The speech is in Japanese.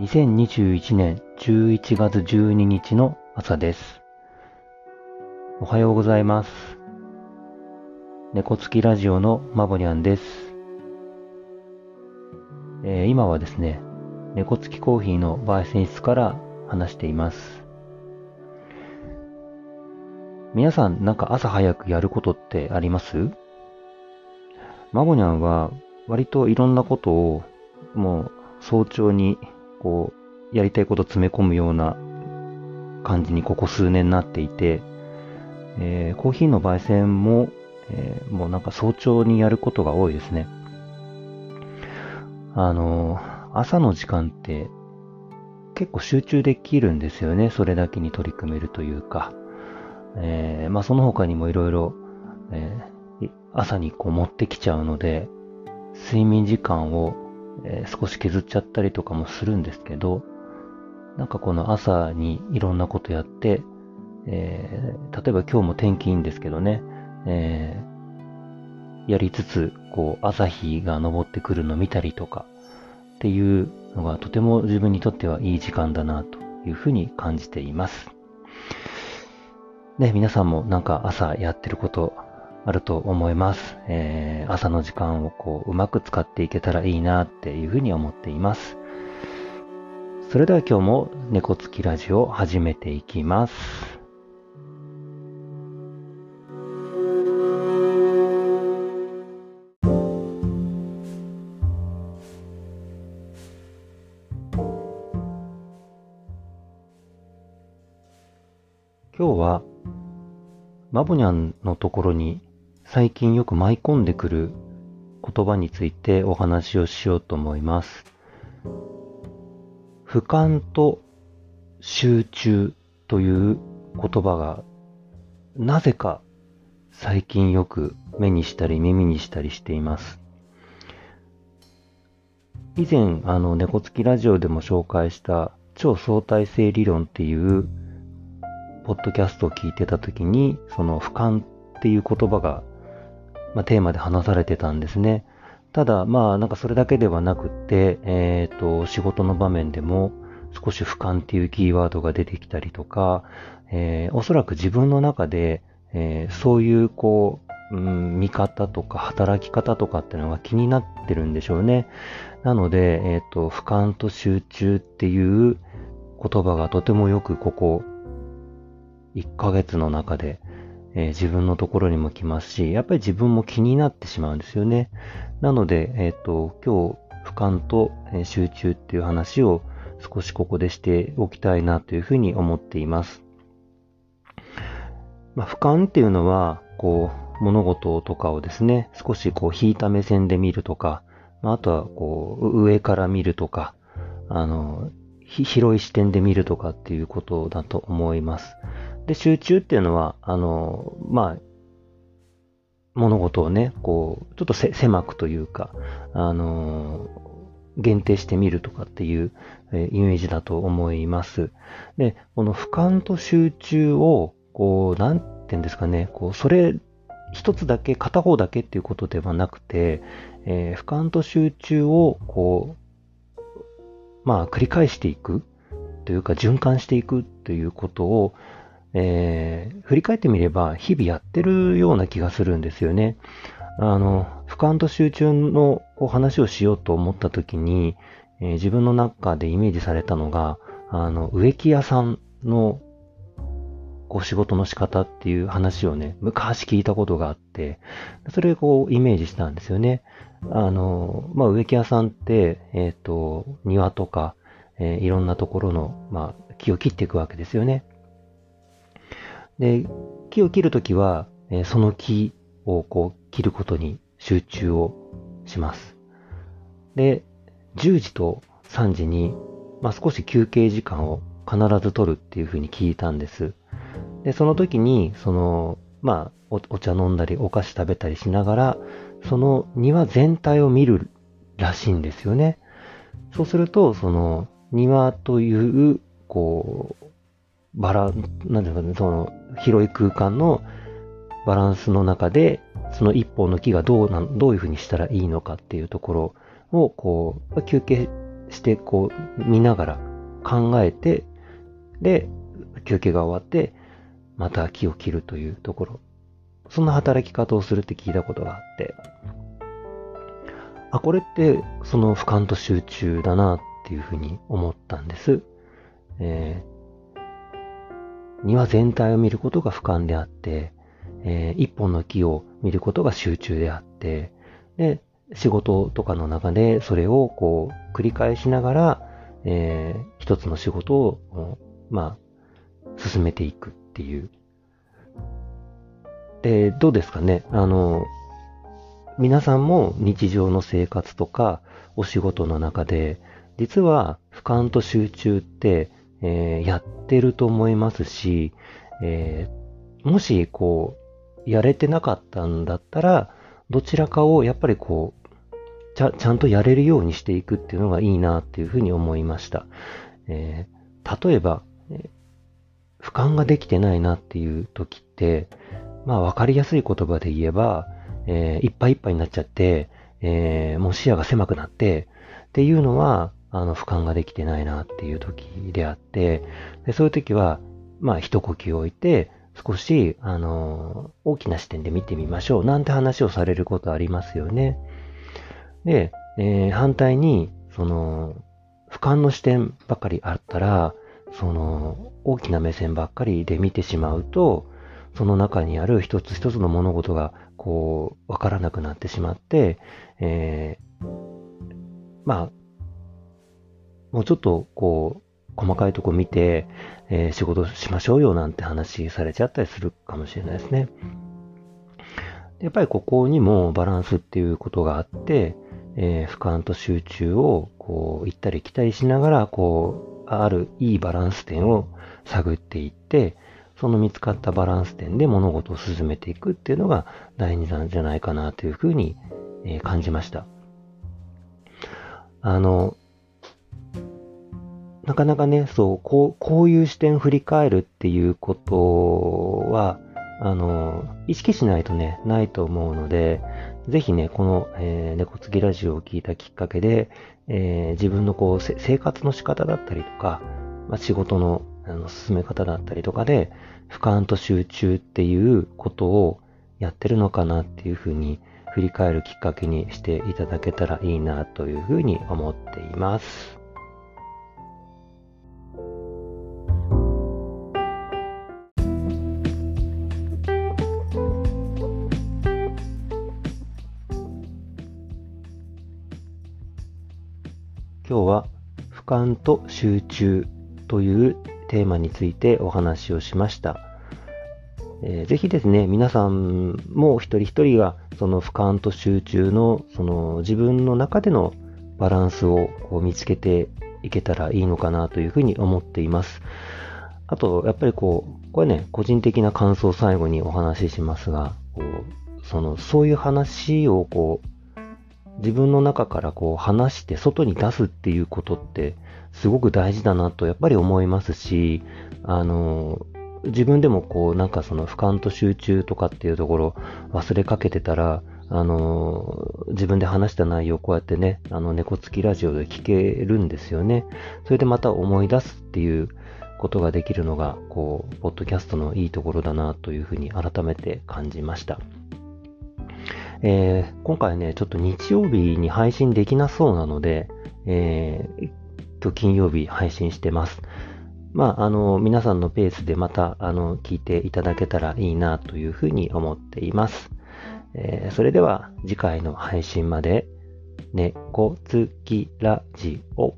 2021年11月12日の朝です。おはようございます。猫つきラジオのまぼにゃんです。えー今はですね、猫つきコーヒーの焙煎室から話しています。皆さんなんか朝早くやることってあります？まぼにゃんは割といろんなことをもう早朝にこうやりたいこと詰め込むような感じにここ数年なっていて、えーコーヒーの焙煎も、えーもうなんか早朝にやることが多いですね。あのー朝の時間って結構集中できるんですよね。それだけに取り組めるというか。えーまあその他にもいろいろ、えー朝にこう持ってきちゃうので、睡眠時間を、えー少し削っちゃったりとかもするんですけど、なんかこの朝にいろんなことやって、えー例えば今日も天気いいんですけどね、えーやりつつ、こう朝日が昇ってくるのを見たりとかっていうのがとても自分にとってはいい時間だなというふうに感じています。ね、皆さんもなんか朝やってることあると思います。えー朝の時間をこううまく使っていけたらいいなっていうふうに思っています。それでは今日も猫つきラジオを始めていきます。今日はマボニャンのところに最近よく舞い込んでくる言葉についてお話をしようと思います。俯瞰と集中という言葉がなぜか最近よく目にしたり耳にしたりしています。以前、あの、猫つきラジオでも紹介した超相対性理論っていうポッドキャストを聞いてた時に、その俯瞰っていう言葉が、まあ、テーマで話されてたんですね。ただ、まあ、なんかそれだけではなくって、えっ、と、仕事の場面でも少し俯瞰っていうキーワードが出てきたりとか、えーおそらく自分の中で、えーそういう、こう、うん、見方とか働き方とかっていうのが気になってるんでしょうね。なので、えっ、と、俯瞰と集中っていう言葉がとてもよくここ1ヶ月の中で、えー自分のところにも来ますし、やっぱり自分も気になってしまうんですよね。なので、えっ、と、今日、俯瞰と集中っていう話を少しここでしておきたいなというふうに思っています。まあ、俯瞰っていうのは、こう、物事とかをですね、少しこう引いた目線で見るとか、まあ、とはこう、上から見るとか、あの、広い視点で見るとかっていうことだと思います。で、集中っていうのは、あの、まあ、物事をね、こう、ちょっと狭くというか、あの、限定してみるとかっていう、えイメージだと思います。で、この俯瞰と集中を、こう、なんて言うんですかね、こう、それ、一つだけ、片方だけっていうことではなくて、えー俯瞰と集中を、こう、まあ、繰り返していくというか、循環していくということを、えー振り返ってみれば、日々やってるような気がするんですよね。あの、俯瞰と集中のお話をしようと思ったときに、えー自分の中でイメージされたのが、あの、植木屋さんのこう仕事の仕方っていう話をね、昔聞いたことがあって、それをこうイメージしたんですよね。あの、まあ、植木屋さんって、えっ、と、庭とか、えーいろんなところの、まあ、木を切っていくわけですよね。で、木を切るときは、その木をこう切ることに集中をします。で、10時と3時に、まあ、少し休憩時間を必ず取るっていうふうに聞いたんです。で、その時に、その、まあ、おお茶飲んだり、お菓子食べたりしながら、その庭全体を見るらしいんですよね。そうすると、その庭という、こう、バラ、なんていうかね、その広い空間のバランスの中で、その一本の木がどうなん、どういうふうにしたらいいのかっていうところを、こう、休憩して、こう、見ながら考えて、で、休憩が終わって、また木を切るというところ。そんな働き方をするって聞いたことがあって、あ、これってその俯瞰と集中だなっていうふうに思ったんです。えー、庭全体を見ることが俯瞰であって、えー、一本の木を見ることが集中であって、で、仕事とかの中でそれをこう繰り返しながら、えー、一つの仕事を、まあ、進めていくっていう。で、どうですかね？あの、皆さんも日常の生活とかお仕事の中で、実は俯瞰と集中って、えー、やってると思いますし、えー、もしこう、やれてなかったんだったら、どちらかをやっぱりこう、ちゃちゃんとやれるようにしていくっていうのがいいなっていうふうに思いました。えー、例えば、俯瞰ができてないなっていう時って、まあわかりやすい言葉で言えば、えー、いっぱいいっぱいになっちゃって、えー、もう視野が狭くなって、っていうのは、あの、俯瞰ができてないなっていう時であって、でそういう時は、まあ一呼吸置いて、少し、あの、大きな視点で見てみましょう、なんて話をされることありますよね。で、えー、反対に、その、俯瞰の視点ばっかりあったら、その、大きな目線ばっかりで見てしまうと、その中にある一つ一つの物事が、こう、わからなくなってしまって、えー、まあ、もうちょっと、こう、細かいとこ見て、えー、仕事しましょうよなんて話されちゃったりするかもしれないですね。やっぱりここにもバランスっていうことがあって、えー、俯瞰と集中をこう行ったり来たりしながら、こう、あるいいバランス点を探っていって、その見つかったバランス点で物事を進めていくっていうのが大事なんじゃないかなというふうに、え、感じました。あの、なかなかね、そう、こう、こういう視点振り返るっていうことは、あの、意識しないとね、ないと思うので、ぜひね、この、えー、猫つきラジオを聞いたきっかけで、えー、自分のこう、生活の仕方だったりとか、まあ、仕事のあの進め方だったりとかで、俯瞰と集中っていうことをやってるのかなっていうふうに振り返るきっかけにしていただけたらいいなというふうに思っています。今日は俯瞰と集中というテーマについてお話をしました。えー、ぜひですね、皆さんも一人一人がその俯瞰と集中のその自分の中でのバランスをこう見つけていけたらいいのかなというふうに思っています。あと、やっぱりこう、これね、個人的な感想を最後にお話ししますが、こうその、そういう話をこう、自分の中からこう話して外に出すっていうことってすごく大事だなとやっぱり思いますし、あの、自分でもこうなんかその俯瞰と集中とかっていうところ忘れかけてたら、あの、自分で話した内容をこうやってね、あの猫付きラジオで聞けるんですよね。それでまた思い出すっていうことができるのが、こう、ポッドキャストのいいところだなというふうに改めて感じました。えー、今回ね、ちょっと日曜日に配信できなそうなので、えー、今日金曜日配信してます。まあ、あの、皆さんのペースでまた、あの、聞いていただけたらいいなというふうに思っています。えー、それでは次回の配信まで、猫つきラジオ。